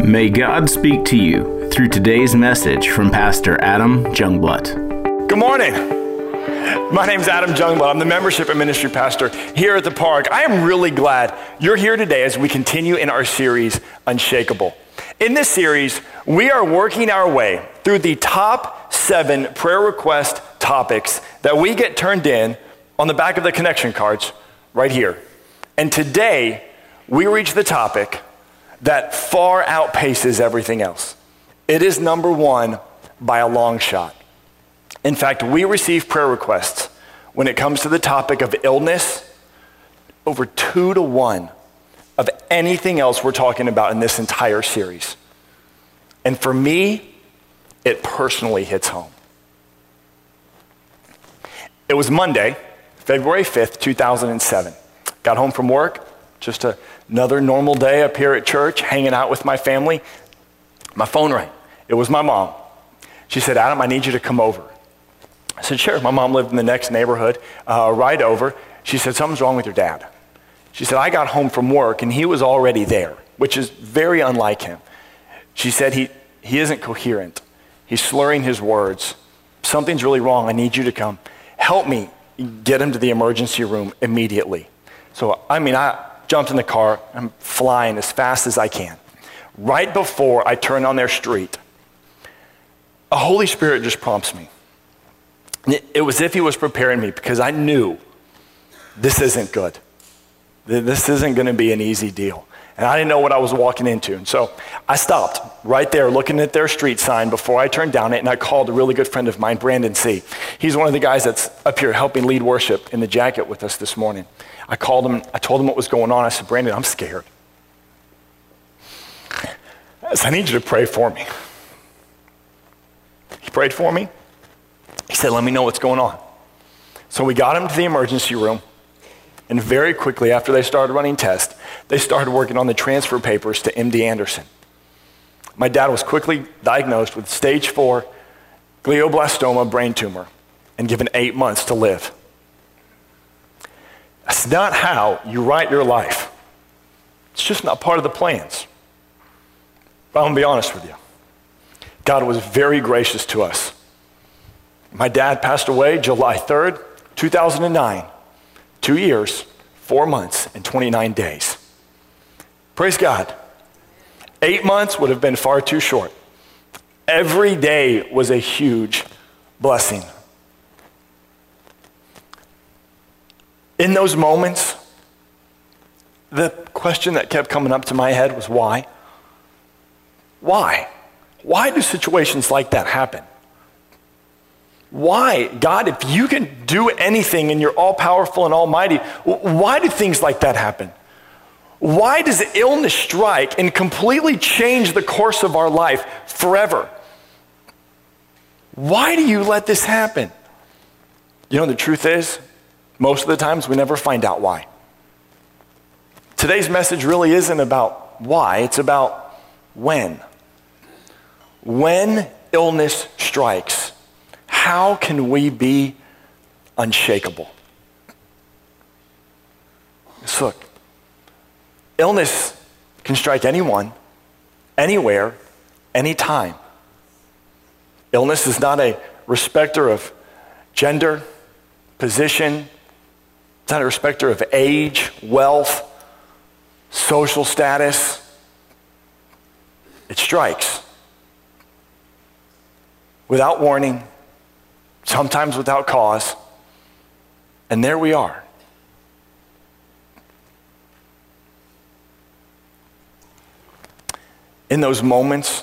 May God speak to you through today's message from Pastor Adam Jungblut. Good morning. My name is Adam Jungblut. I'm the membership and ministry pastor here at the park. I am really glad you're here today as we continue in our series, Unshakable. In this series, we are working our way through the top seven prayer request topics that we get turned in on the back of the connection cards right here. And today, we reach the topic that far outpaces everything else. It is number one by a long shot. In fact, we receive prayer requests when it comes to the topic of illness over two to one of anything else we're talking about in this entire series. And for me, it personally hits home. It was Monday, February 5th, 2007. Got home from work, just a, another normal day up here at church, hanging out with my family. My phone rang. It was my mom. She said, Adam, I need you to come over. I said, sure. My mom lived in the next neighborhood, uh, right over. She said, something's wrong with your dad. She said, I got home from work and he was already there, which is very unlike him. She said, he, he isn't coherent. He's slurring his words. Something's really wrong. I need you to come. Help me get him to the emergency room immediately. So, I mean, I jumped in the car. I'm flying as fast as I can. Right before I turn on their street, a Holy Spirit just prompts me. It was if he was preparing me because I knew this isn't good. This isn't going to be an easy deal. And I didn't know what I was walking into. And so I stopped right there looking at their street sign before I turned down it, and I called a really good friend of mine, Brandon C. He's one of the guys that's up here helping lead worship in the jacket with us this morning. I called him, I told him what was going on. I said, Brandon, I'm scared. I said, I need you to pray for me. He prayed for me. He said, Let me know what's going on. So we got him to the emergency room. And very quickly, after they started running tests, they started working on the transfer papers to MD Anderson. My dad was quickly diagnosed with stage four glioblastoma brain tumor and given eight months to live. That's not how you write your life. It's just not part of the plans. But I'm going to be honest with you. God was very gracious to us. My dad passed away July 3rd, 2009. Two years, four months, and 29 days. Praise God. Eight months would have been far too short. Every day was a huge blessing. In those moments, the question that kept coming up to my head was why? Why? Why do situations like that happen? Why? God, if you can do anything and you're all powerful and almighty, why do things like that happen? Why does illness strike and completely change the course of our life forever? Why do you let this happen? You know, the truth is, most of the times we never find out why. Today's message really isn't about why, it's about when. When illness strikes, how can we be unshakable? Look. Illness can strike anyone, anywhere, anytime. Illness is not a respecter of gender, position, it's not a respecter of age, wealth, social status. It strikes without warning, sometimes without cause. And there we are. In those moments,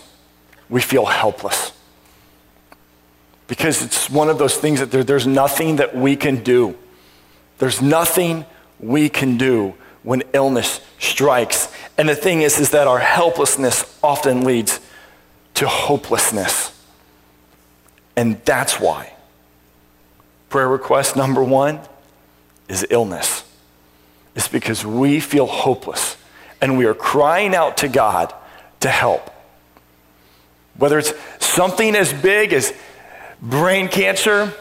we feel helpless. Because it's one of those things that there, there's nothing that we can do. There's nothing we can do when illness strikes. And the thing is, is that our helplessness often leads to hopelessness. And that's why prayer request number one is illness. It's because we feel hopeless and we are crying out to God to help. Whether it's something as big as brain cancer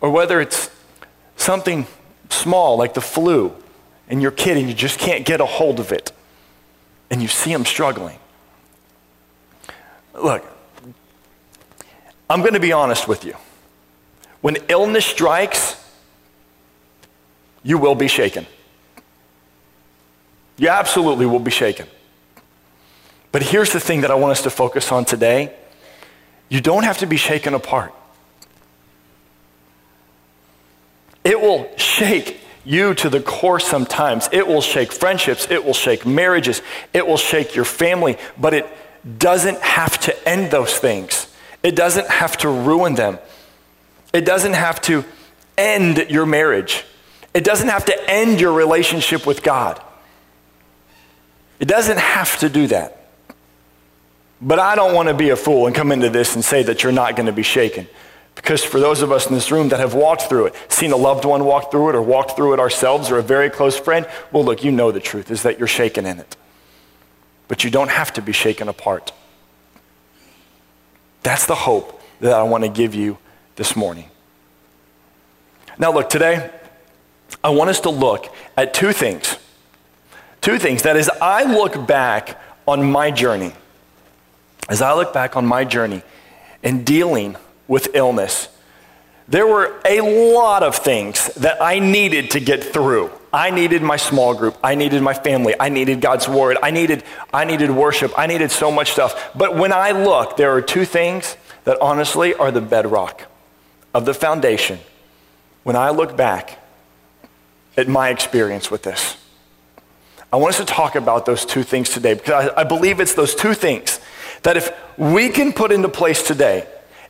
or whether it's something small like the flu and you're kidding, you just can't get a hold of it and you see them struggling. Look, I'm going to be honest with you. When illness strikes, you will be shaken. You absolutely will be shaken. But here's the thing that I want us to focus on today you don't have to be shaken apart. It will shake you to the core sometimes. It will shake friendships. It will shake marriages. It will shake your family. But it doesn't have to end those things. It doesn't have to ruin them. It doesn't have to end your marriage. It doesn't have to end your relationship with God. It doesn't have to do that. But I don't want to be a fool and come into this and say that you're not going to be shaken. Because for those of us in this room that have walked through it, seen a loved one walk through it, or walked through it ourselves, or a very close friend, well, look, you know the truth is that you're shaken in it. But you don't have to be shaken apart. That's the hope that I want to give you this morning. Now, look, today, I want us to look at two things. Two things that as I look back on my journey, as I look back on my journey in dealing with illness, there were a lot of things that I needed to get through. I needed my small group. I needed my family. I needed God's word. I needed, I needed worship. I needed so much stuff. But when I look, there are two things that honestly are the bedrock of the foundation when I look back at my experience with this. I want us to talk about those two things today because I, I believe it's those two things that if we can put into place today,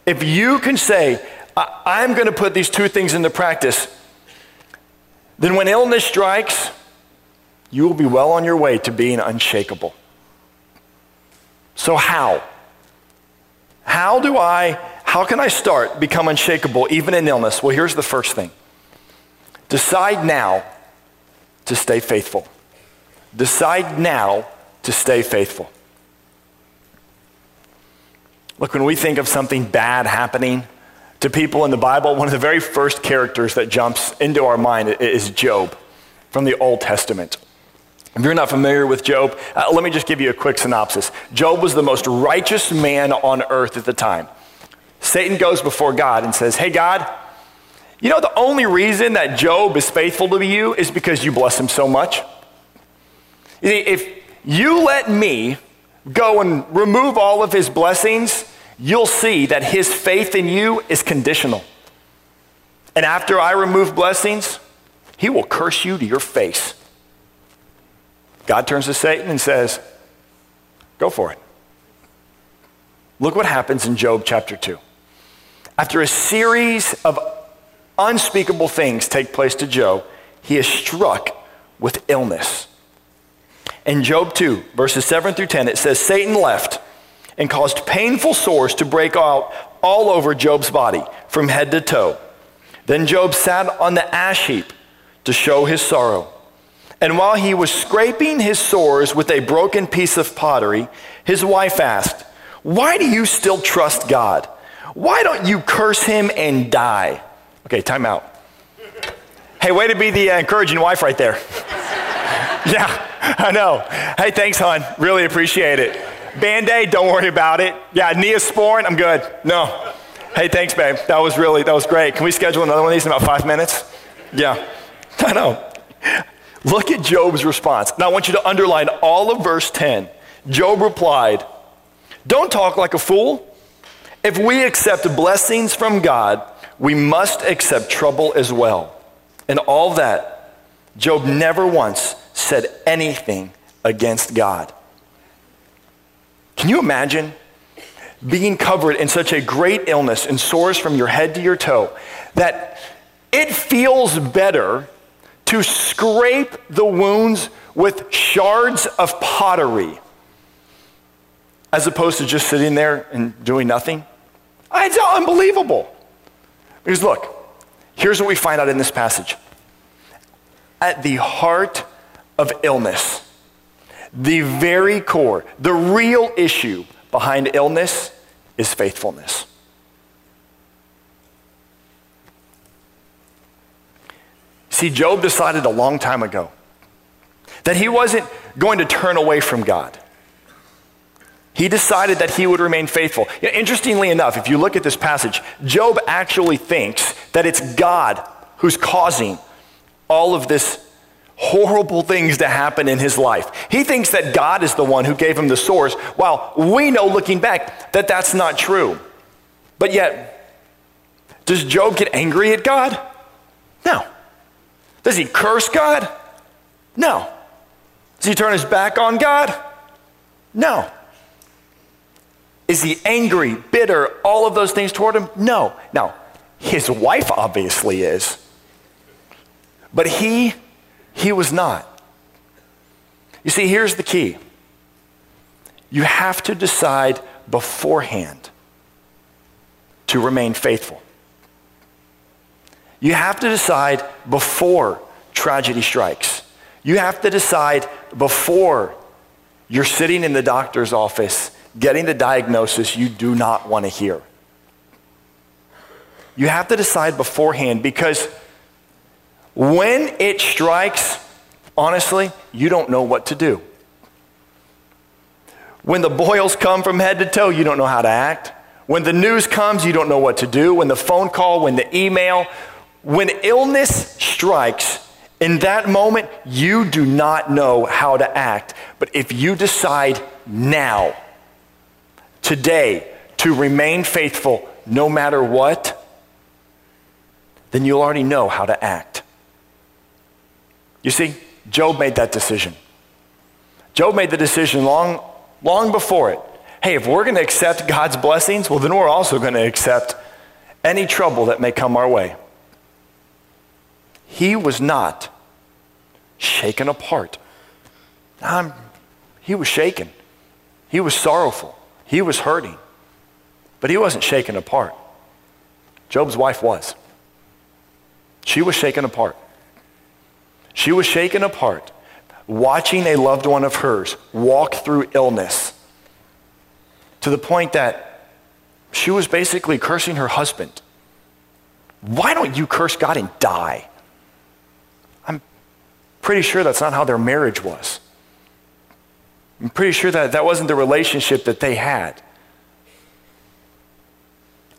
if you can say, I'm going to put these two things into practice, then when illness strikes, you will be well on your way to being unshakable. So, how? How do I, how can I start become unshakable even in illness? Well, here's the first thing decide now to stay faithful. Decide now to stay faithful. Look, when we think of something bad happening to people in the Bible, one of the very first characters that jumps into our mind is Job from the Old Testament. If you're not familiar with Job, uh, let me just give you a quick synopsis. Job was the most righteous man on earth at the time. Satan goes before God and says, Hey, God, you know the only reason that Job is faithful to you is because you bless him so much? You see, If you let me go and remove all of his blessings, you'll see that his faith in you is conditional. And after I remove blessings, he will curse you to your face. God turns to Satan and says, Go for it. Look what happens in Job chapter 2. After a series of unspeakable things take place to Job, he is struck with illness. In Job 2, verses 7 through 10, it says, Satan left and caused painful sores to break out all over Job's body, from head to toe. Then Job sat on the ash heap to show his sorrow. And while he was scraping his sores with a broken piece of pottery, his wife asked, Why do you still trust God? Why don't you curse him and die? Okay, time out. Hey, way to be the uh, encouraging wife right there. yeah, I know. Hey, thanks, hon. Really appreciate it. Band aid, don't worry about it. Yeah, Neosporin, I'm good. No. Hey, thanks, babe. That was really, that was great. Can we schedule another one of these in about five minutes? Yeah. I know. Look at Job's response. Now, I want you to underline all of verse 10. Job replied, Don't talk like a fool. If we accept blessings from God, we must accept trouble as well. And all that, Job never once said anything against God. Can you imagine being covered in such a great illness and sores from your head to your toe that it feels better to scrape the wounds with shards of pottery as opposed to just sitting there and doing nothing? Ah, it's unbelievable. Because look, here's what we find out in this passage. At the heart of illness, the very core, the real issue behind illness is faithfulness. See, Job decided a long time ago that he wasn't going to turn away from God. He decided that he would remain faithful. You know, interestingly enough, if you look at this passage, Job actually thinks that it's God who's causing all of this horrible things to happen in his life. He thinks that God is the one who gave him the source, while we know looking back that that's not true. But yet, does Job get angry at God? No. Does he curse God? No. Does he turn his back on God? No. Is he angry, bitter, all of those things toward him? No. Now, his wife obviously is. But he he was not. You see, here's the key you have to decide beforehand to remain faithful. You have to decide before tragedy strikes. You have to decide before you're sitting in the doctor's office getting the diagnosis you do not want to hear. You have to decide beforehand because when it strikes, honestly, you don't know what to do. When the boils come from head to toe, you don't know how to act. When the news comes, you don't know what to do. When the phone call, when the email, when illness strikes, in that moment, you do not know how to act. But if you decide now, today, to remain faithful no matter what, then you'll already know how to act. You see, Job made that decision. Job made the decision long, long before it. Hey, if we're going to accept God's blessings, well, then we're also going to accept any trouble that may come our way. He was not shaken apart. Um, he was shaken. He was sorrowful. He was hurting. But he wasn't shaken apart. Job's wife was. She was shaken apart. She was shaken apart, watching a loved one of hers walk through illness to the point that she was basically cursing her husband. Why don't you curse God and die? I'm pretty sure that's not how their marriage was. I'm pretty sure that that wasn't the relationship that they had.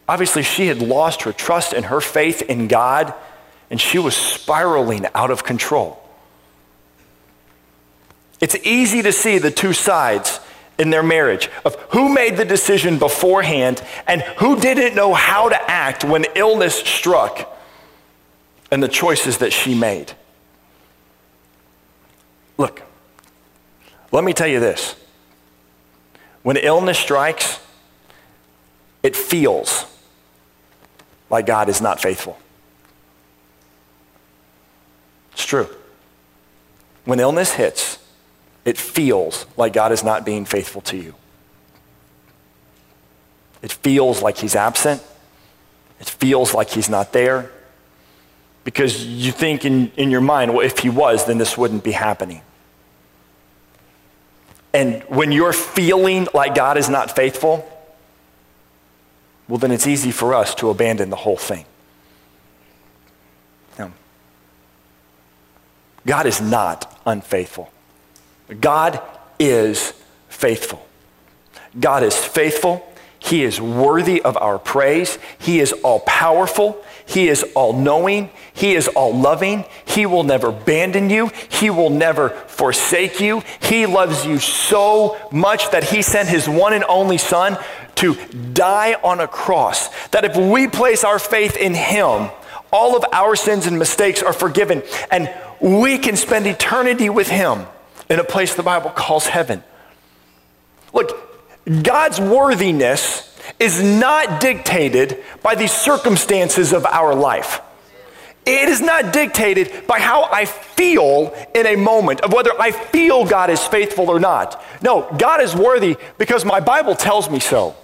Obviously, she had lost her trust and her faith in God and she was spiraling out of control. It's easy to see the two sides in their marriage of who made the decision beforehand and who didn't know how to act when illness struck and the choices that she made. Look, let me tell you this. When illness strikes, it feels like God is not faithful. It's true. When illness hits, it feels like God is not being faithful to you. It feels like He's absent. It feels like He's not there. Because you think in, in your mind, well, if He was, then this wouldn't be happening. And when you're feeling like God is not faithful, well, then it's easy for us to abandon the whole thing. God is not unfaithful. God is faithful. God is faithful. He is worthy of our praise. He is all powerful. He is all knowing. He is all loving. He will never abandon you. He will never forsake you. He loves you so much that he sent his one and only son to die on a cross. That if we place our faith in him, all of our sins and mistakes are forgiven. And we can spend eternity with Him in a place the Bible calls heaven. Look, God's worthiness is not dictated by the circumstances of our life. It is not dictated by how I feel in a moment of whether I feel God is faithful or not. No, God is worthy because my Bible tells me so.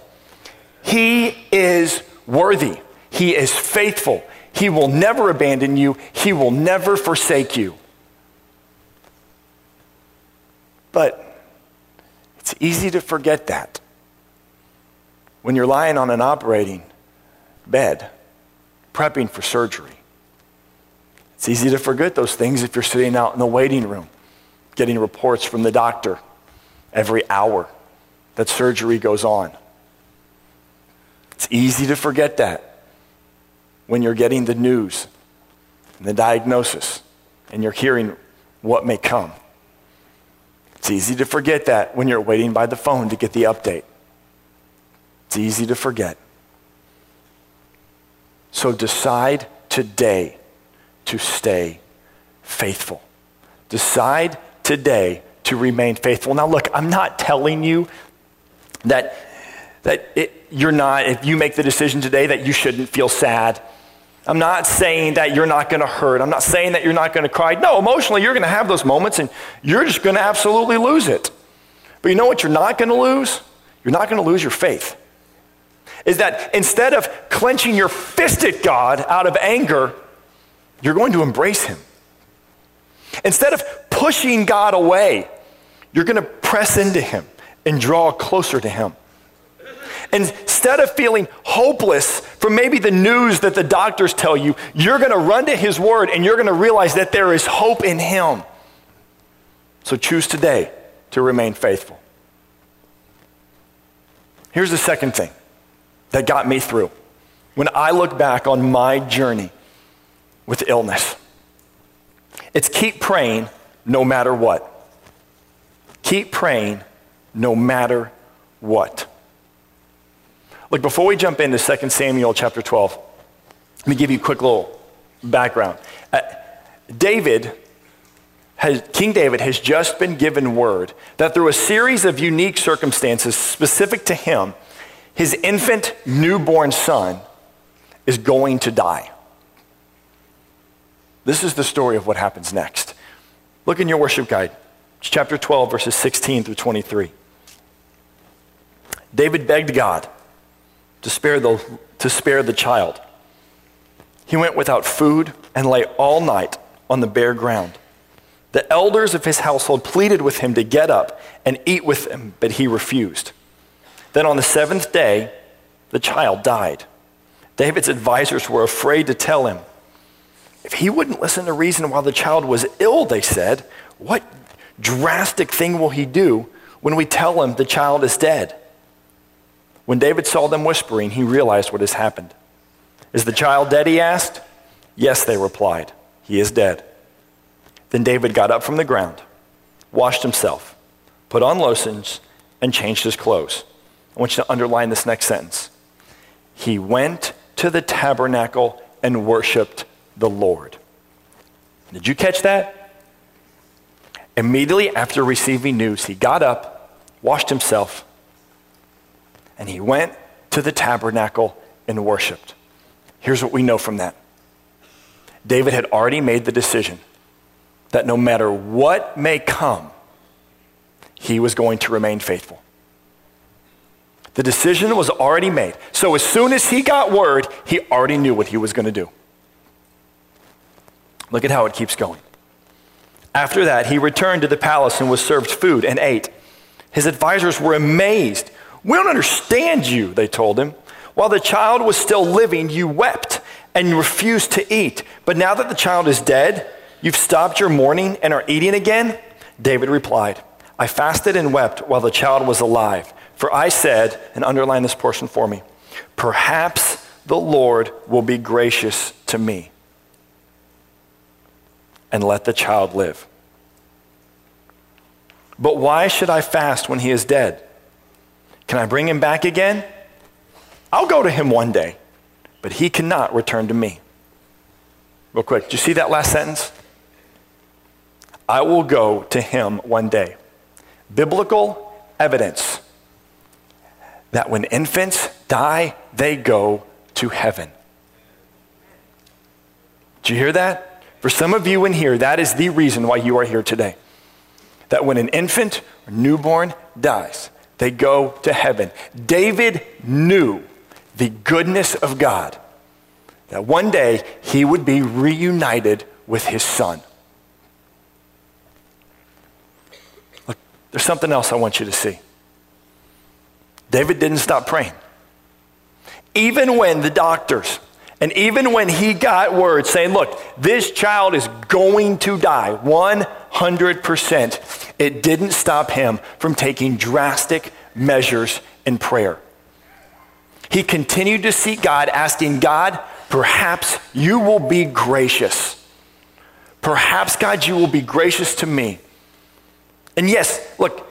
He is worthy. He is faithful. He will never abandon you, He will never forsake you. But it's easy to forget that when you're lying on an operating bed, prepping for surgery. It's easy to forget those things if you're sitting out in the waiting room, getting reports from the doctor every hour. that surgery goes on. It's easy to forget that when you're getting the news and the diagnosis and you're hearing what may come. It's easy to forget that when you're waiting by the phone to get the update. It's easy to forget. So decide today to stay faithful. Decide today to remain faithful. Now, look, I'm not telling you that, that it, you're not, if you make the decision today, that you shouldn't feel sad. I'm not saying that you're not going to hurt. I'm not saying that you're not going to cry. No, emotionally, you're going to have those moments and you're just going to absolutely lose it. But you know what you're not going to lose? You're not going to lose your faith. Is that instead of clenching your fist at God out of anger, you're going to embrace Him. Instead of pushing God away, you're going to press into Him and draw closer to Him. Instead of feeling hopeless from maybe the news that the doctors tell you, you're going to run to His Word and you're going to realize that there is hope in Him. So choose today to remain faithful. Here's the second thing that got me through. When I look back on my journey with illness, it's keep praying no matter what. Keep praying no matter what. Look, before we jump into 2 Samuel chapter 12, let me give you a quick little background. Uh, David, has, King David has just been given word that through a series of unique circumstances specific to him, his infant newborn son is going to die. This is the story of what happens next. Look in your worship guide, it's chapter 12, verses 16 through 23. David begged God to spare the, to spare the child. He went without food and lay all night on the bare ground. The elders of his household pleaded with him to get up and eat with them, but he refused. Then on the seventh day, the child died. David's advisors were afraid to tell him. If he wouldn't listen to reason while the child was ill, they said, what drastic thing will he do when we tell him the child is dead? When David saw them whispering, he realized what has happened. Is the child dead? He asked. Yes, they replied. He is dead. Then David got up from the ground, washed himself, put on lotions, and changed his clothes. I want you to underline this next sentence. He went to the tabernacle and worshiped the Lord. Did you catch that? Immediately after receiving news, he got up, washed himself, and he went to the tabernacle and worshiped. Here's what we know from that David had already made the decision that no matter what may come, he was going to remain faithful. The decision was already made. So as soon as he got word, he already knew what he was going to do. Look at how it keeps going. After that, he returned to the palace and was served food and ate. His advisors were amazed we don't understand you, they told him. While the child was still living, you wept and refused to eat. But now that the child is dead, you've stopped your mourning and are eating again? David replied, I fasted and wept while the child was alive. For I said, and underline this portion for me, perhaps the Lord will be gracious to me and let the child live. But why should I fast when he is dead? Can I bring him back again? I'll go to him one day, but he cannot return to me. Real quick, do you see that last sentence? I will go to him one day. Biblical evidence that when infants die, they go to heaven. Do you hear that? For some of you in here, that is the reason why you are here today. That when an infant or newborn dies, they go to heaven. David knew the goodness of God, that one day he would be reunited with his son. Look, there's something else I want you to see. David didn't stop praying. Even when the doctors, and even when he got word saying, look, this child is going to die 100%, it didn't stop him from taking drastic measures in prayer. He continued to seek God, asking God, perhaps you will be gracious. Perhaps, God, you will be gracious to me. And yes, look,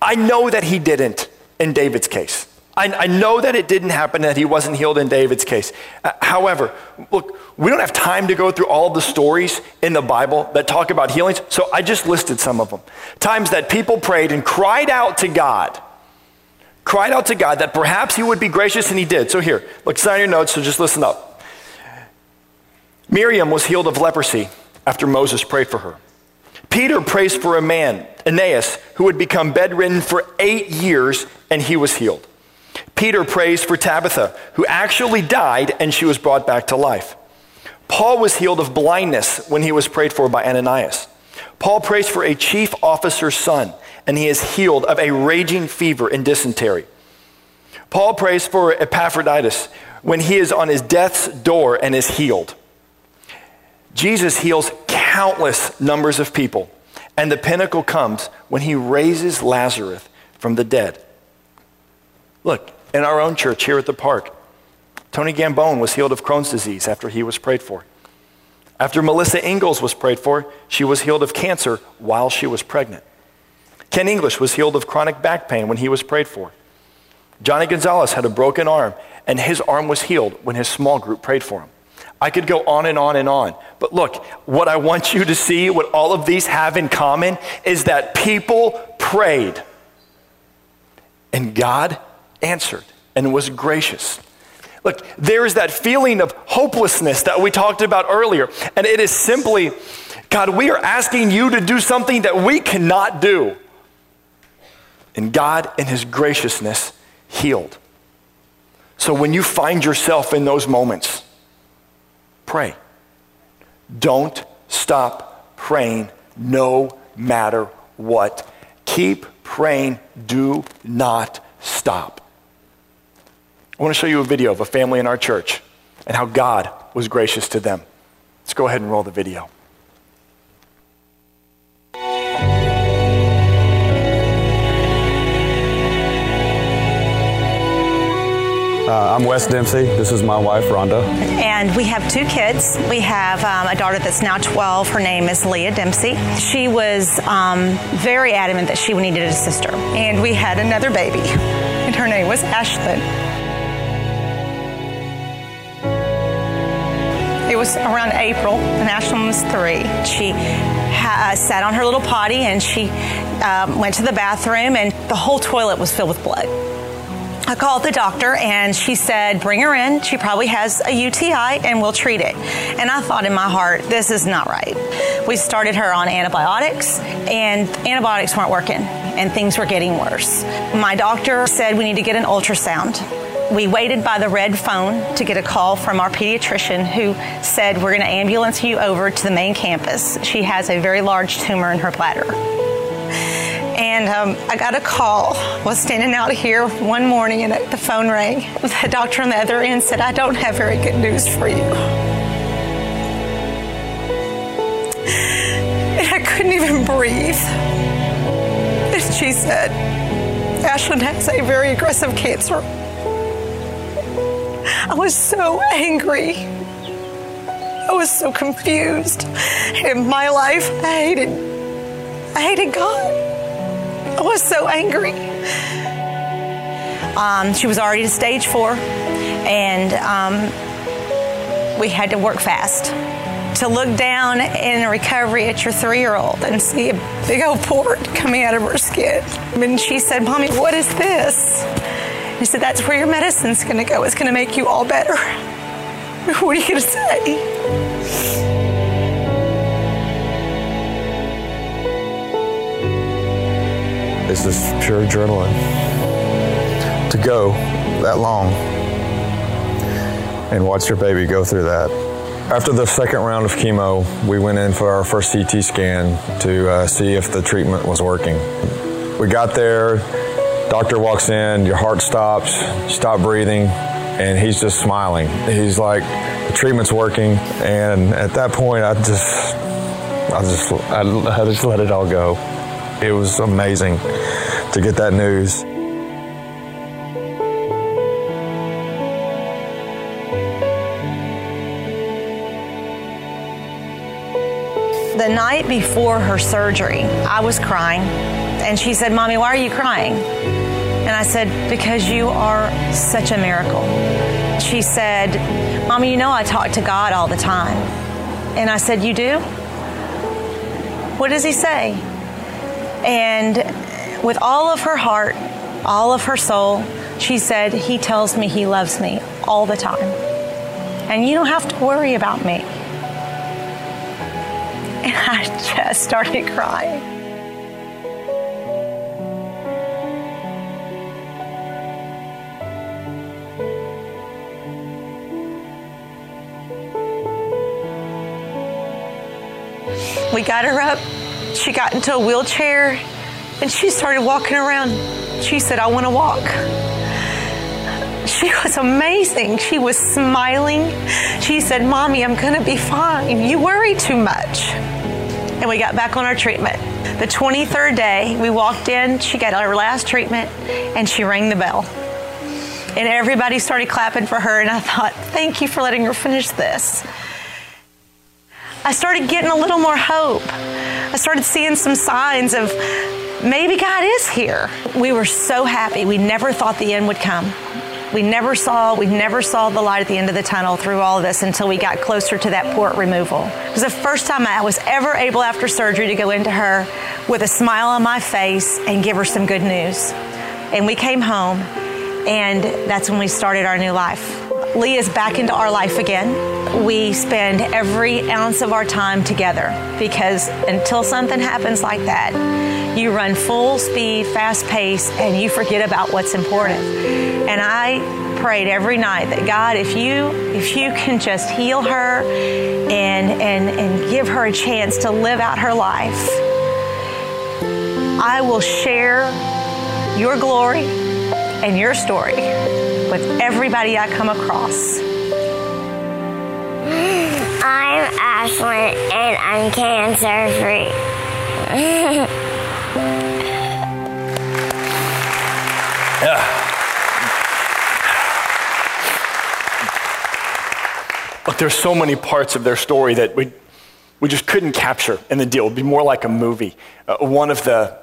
I know that he didn't in David's case. I, I, know that it didn't happen, that he wasn't healed in David's case. Uh, however, look, we don't have time to go through all the stories in the Bible that talk about healings, so I just listed some of them. Times that people prayed and cried out to God, cried out to God that perhaps he would be gracious, and he did. So here, look, sign your notes, so just listen up. Miriam was healed of leprosy after Moses prayed for her. Peter prays for a man, Aeneas, who would become bedridden for eight years, and he was healed. Peter prays for Tabitha, who actually died and she was brought back to life. Paul was healed of blindness when he was prayed for by Ananias. Paul prays for a chief officer's son, and he is healed of a raging fever and dysentery. Paul prays for Epaphroditus when he is on his death's door and is healed. Jesus heals countless numbers of people, and the pinnacle comes when he raises Lazarus from the dead. Look, in our own church here at the park, Tony Gambone was healed of Crohn's disease after he was prayed for. After Melissa Ingalls was prayed for, she was healed of cancer while she was pregnant. Ken English was healed of chronic back pain when he was prayed for. Johnny Gonzalez had a broken arm, and his arm was healed when his small group prayed for him. I could go on and on and on. But look, what I want you to see, what all of these have in common, is that people prayed, and God answered and was gracious. Look, there's that feeling of hopelessness that we talked about earlier. And it is simply, God, we are asking you to do something that we cannot do. And God, in His graciousness, healed. So when you find yourself in those moments, pray. Don't stop praying no matter what. Keep praying. Do not stop. I want to show you a video of a family in our church and how God was gracious to them. Let's go ahead and roll the video. Uh, I'm Wes Dempsey. This is my wife, Rhonda. And we have two kids. We have um, a daughter that's now 12. Her name is Leah Dempsey. She was um, very adamant that she needed a sister. And we had another baby, and her name was Ashlyn. Was around April, and Ashlyn was three. She ha- uh, sat on her little potty and she um, went to the bathroom, and the whole toilet was filled with blood. I called the doctor and she said, Bring her in. She probably has a UTI and we'll treat it. And I thought in my heart, This is not right. We started her on antibiotics and antibiotics weren't working and things were getting worse. My doctor said we need to get an ultrasound we waited by the red phone to get a call from our pediatrician who said, We're going to ambulance you over to the main campus. She has a very large tumor in her bladder. And um, I got a call. Was standing out here one morning and the phone rang. The doctor on the other end said, I don't have very good news for you. And I couldn't even breathe. And she said, Ashlyn has a very aggressive cancer. I was so angry. I was so confused. In my life, I hated, I hated God. I was so angry. Um, she was already to stage four, and um, we had to work fast. To look down in recovery at your three year old and see a big old port coming out of her skin. And she said, Mommy, what is this? He said, That's where your medicine's going to go. It's going to make you all better. What are you going to say? It's just pure adrenaline to go that long and watch your baby go through that. After the second round of chemo, we went in for our first CT scan to uh, see if the treatment was working. We got there, Doctor walks in, your heart stops, stop breathing, and he's just smiling. He's like, the treatment's working. And at that point, I just, I just, I, I just let it all go. It was amazing to get that news. The night before her surgery, I was crying. And she said, Mommy, why are you crying? I said, Because you are such a miracle. She said, Mommy, you know I talk to God all the time. And I said, You do? What does He say? And with all of her heart, all of her soul, she said, He tells me He loves me all the time. And you don't have to worry about me. And I just started crying. We got her up. She got into a wheelchair and she started walking around. She said, I want to walk. She was amazing. She was smiling. She said, Mommy, I'm going to be fine. You worry too much. And we got back on our treatment. The 23rd day, we walked in, she got her last treatment, and she rang the bell. And everybody started clapping for her, and I thought, thank you for letting her finish this. I started getting a little more hope. I started seeing some signs of maybe God is here. We were so happy. We never thought the end would come. We never saw, we never saw the light at the end of the tunnel through all of this until we got closer to that port removal. It was the first time I was ever able after surgery to go into her with a smile on my face and give her some good news. And we came home, and that's when we started our new life. Lee is back into our life again. We spend every ounce of our time together because until something happens like that, you run full speed, fast pace, and you forget about what's important. And I prayed every night that God, if you if you can just heal her and and and give her a chance to live out her life, I will share your glory and your story with everybody I come across. I'm Ashlyn and I'm cancer free. yeah. Look, there's so many parts of their story that we, we just couldn't capture in the deal. It'd be more like a movie. Uh, one of the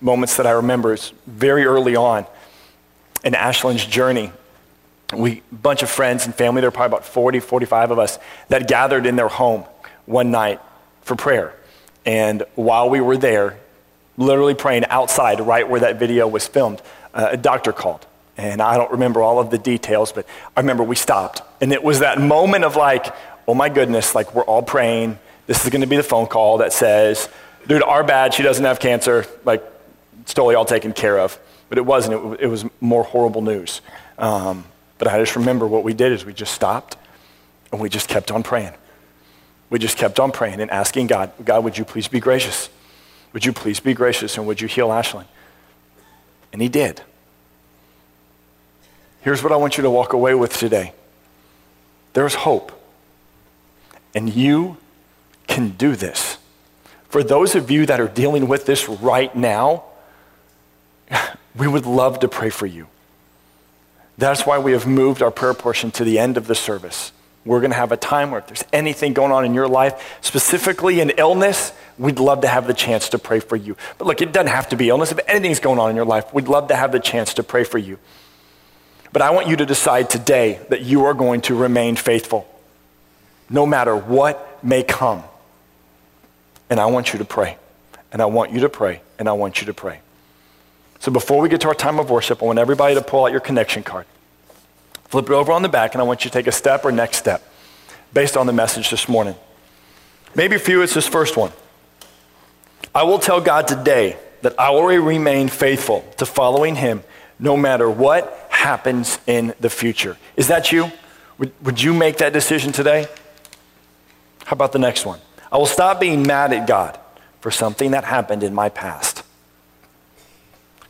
moments that I remember is very early on in Ashlyn's journey. We, bunch of friends and family, there were probably about 40, 45 of us, that gathered in their home one night for prayer. And while we were there, literally praying outside, right where that video was filmed, uh, a doctor called. And I don't remember all of the details, but I remember we stopped. And it was that moment of like, oh my goodness, like we're all praying. This is going to be the phone call that says, dude, our bad, she doesn't have cancer. Like, it's totally all taken care of. But it wasn't, it, it was more horrible news. Um, but I just remember what we did is we just stopped and we just kept on praying. We just kept on praying and asking God, God, would you please be gracious? Would you please be gracious and would you heal Ashlyn? And he did. Here's what I want you to walk away with today there's hope. And you can do this. For those of you that are dealing with this right now, we would love to pray for you. That's why we have moved our prayer portion to the end of the service. We're going to have a time where if there's anything going on in your life, specifically an illness, we'd love to have the chance to pray for you. But look, it doesn't have to be illness. If anything's going on in your life, we'd love to have the chance to pray for you. But I want you to decide today that you are going to remain faithful, no matter what may come. And I want you to pray. And I want you to pray. And I want you to pray. So before we get to our time of worship, I want everybody to pull out your connection card. Flip it over on the back, and I want you to take a step or next step based on the message this morning. Maybe for you, it's this first one. I will tell God today that I will remain faithful to following Him no matter what happens in the future. Is that you? Would, would you make that decision today? How about the next one? I will stop being mad at God for something that happened in my past.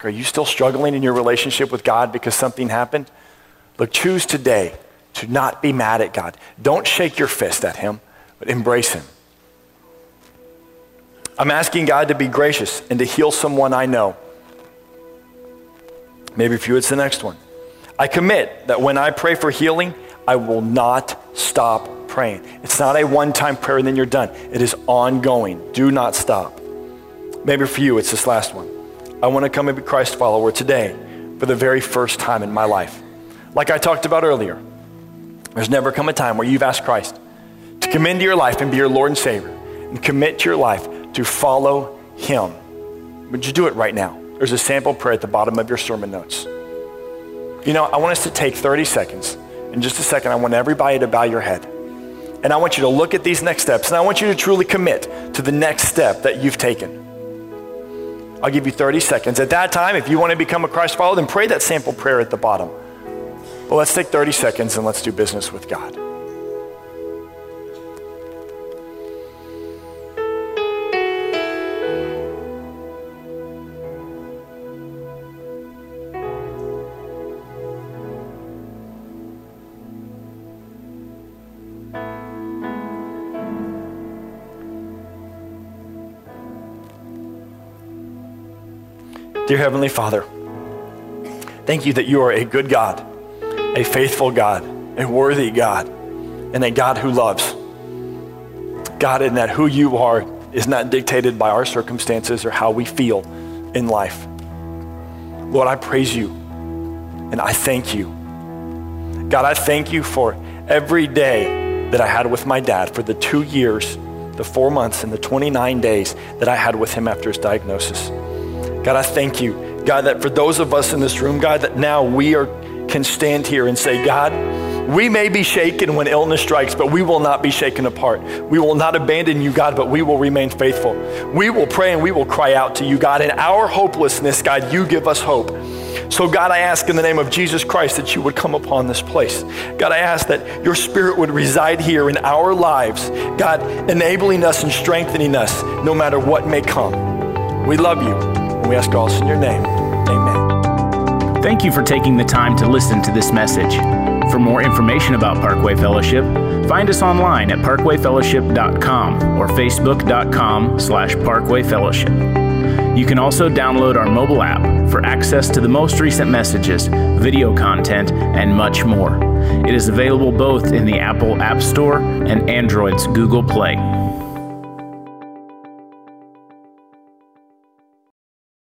Are you still struggling in your relationship with God because something happened? Look, choose today to not be mad at God. Don't shake your fist at Him, but embrace Him. I'm asking God to be gracious and to heal someone I know. Maybe for you, it's the next one. I commit that when I pray for healing, I will not stop praying. It's not a one time prayer and then you're done. It is ongoing. Do not stop. Maybe for you, it's this last one. I want to come and be Christ follower today for the very first time in my life. Like I talked about earlier, there's never come a time where you've asked Christ to come into your life and be your Lord and Savior and commit your life to follow Him. Would you do it right now? There's a sample prayer at the bottom of your sermon notes. You know, I want us to take 30 seconds. In just a second, I want everybody to bow your head. And I want you to look at these next steps, and I want you to truly commit to the next step that you've taken. I'll give you 30 seconds. At that time, if you want to become a Christ follower, then pray that sample prayer at the bottom. But let's take 30 seconds and let's do business with God. Dear Heavenly Father, thank you that you are a good God, a faithful God, a worthy God, and a God who loves. God, and that who you are is not dictated by our circumstances or how we feel in life. Lord, I praise you and I thank you. God, I thank you for every day that I had with my dad for the two years, the four months, and the 29 days that I had with him after his diagnosis. God, I thank you, God, that for those of us in this room, God, that now we are can stand here and say, God, we may be shaken when illness strikes, but we will not be shaken apart. We will not abandon you, God, but we will remain faithful. We will pray and we will cry out to you, God. In our hopelessness, God, you give us hope. So, God, I ask in the name of Jesus Christ that you would come upon this place. God, I ask that your spirit would reside here in our lives, God, enabling us and strengthening us no matter what may come. We love you. And we ask all this in your name. Amen. Thank you for taking the time to listen to this message. For more information about Parkway Fellowship, find us online at parkwayfellowship.com or facebook.com slash parkwayfellowship. You can also download our mobile app for access to the most recent messages, video content, and much more. It is available both in the Apple App Store and Android's Google Play.